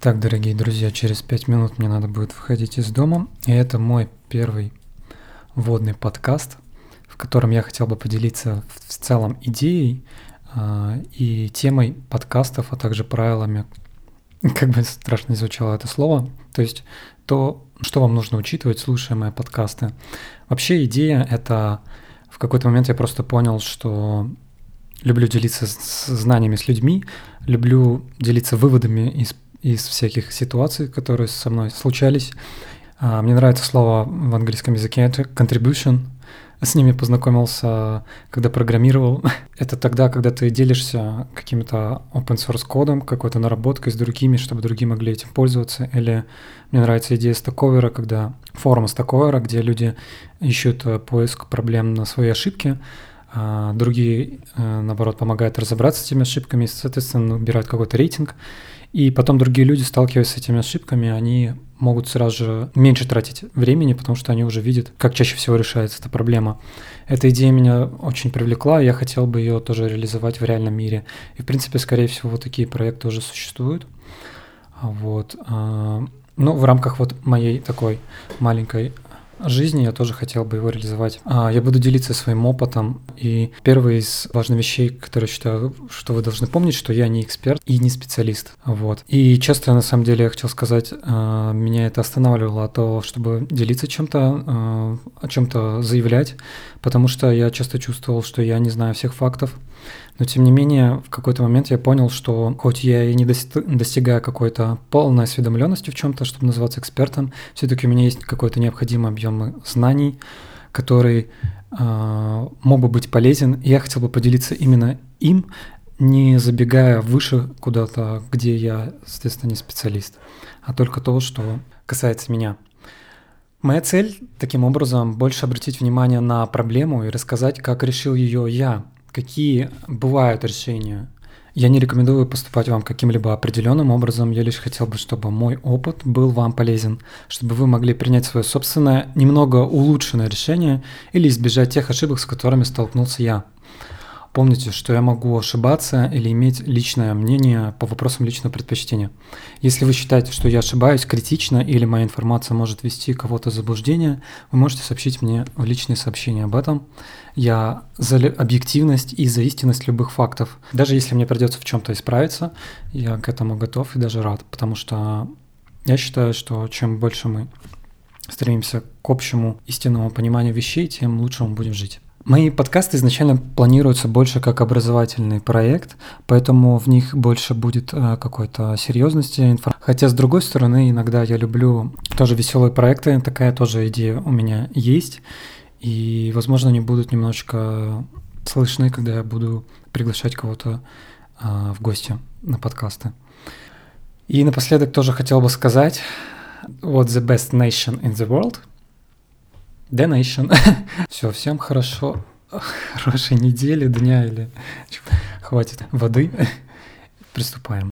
Так, дорогие друзья, через пять минут мне надо будет выходить из дома. И это мой первый вводный подкаст, в котором я хотел бы поделиться в целом идеей э, и темой подкастов, а также правилами, как бы страшно звучало это слово, то есть то, что вам нужно учитывать, слушая мои подкасты. Вообще идея — это в какой-то момент я просто понял, что люблю делиться с знаниями с людьми, люблю делиться выводами из из всяких ситуаций, которые со мной случались. А, мне нравится слово в английском языке contribution. С ними познакомился, когда программировал. Это тогда, когда ты делишься каким-то open source кодом, какой-то наработкой с другими, чтобы другие могли этим пользоваться. Или мне нравится идея стаковера, когда форум стаковера, где люди ищут э, поиск проблем на свои ошибки, другие, э, наоборот, помогают разобраться с этими ошибками, соответственно, убирают какой-то рейтинг. И потом другие люди, сталкиваясь с этими ошибками, они могут сразу же меньше тратить времени, потому что они уже видят, как чаще всего решается эта проблема. Эта идея меня очень привлекла, я хотел бы ее тоже реализовать в реальном мире. И, в принципе, скорее всего, вот такие проекты уже существуют. Вот. А, ну, в рамках вот моей такой маленькой жизни, я тоже хотел бы его реализовать. А, я буду делиться своим опытом. И первая из важных вещей, которые считаю, что вы должны помнить, что я не эксперт и не специалист. Вот. И часто, на самом деле, я хотел сказать, а, меня это останавливало от того, чтобы делиться чем-то, а, о чем-то заявлять, потому что я часто чувствовал, что я не знаю всех фактов. Но тем не менее, в какой-то момент я понял, что хоть я и не достигаю какой-то полной осведомленности в чем-то, чтобы называться экспертом, все-таки у меня есть какой-то необходимый объем знаний, который э, мог бы быть полезен. Я хотел бы поделиться именно им, не забегая выше куда-то, где я, соответственно, не специалист, а только то, что касается меня. Моя цель, таким образом, больше обратить внимание на проблему и рассказать, как решил ее я, какие бывают решения. Я не рекомендую поступать вам каким-либо определенным образом, я лишь хотел бы, чтобы мой опыт был вам полезен, чтобы вы могли принять свое собственное, немного улучшенное решение или избежать тех ошибок, с которыми столкнулся я. Помните, что я могу ошибаться или иметь личное мнение по вопросам личного предпочтения. Если вы считаете, что я ошибаюсь критично или моя информация может ввести кого-то в заблуждение, вы можете сообщить мне в личные сообщения об этом. Я за объективность и за истинность любых фактов. Даже если мне придется в чем-то исправиться, я к этому готов и даже рад, потому что я считаю, что чем больше мы стремимся к общему истинному пониманию вещей, тем лучше мы будем жить. Мои подкасты изначально планируются больше как образовательный проект, поэтому в них больше будет э, какой-то серьезности. Хотя, с другой стороны, иногда я люблю тоже веселые проекты, такая тоже идея у меня есть. И, возможно, они будут немножечко слышны, когда я буду приглашать кого-то э, в гости на подкасты. И напоследок тоже хотел бы сказать, what the best nation in the world – The Nation. Все, всем хорошо. Хорошей недели, дня или хватит воды. Приступаем.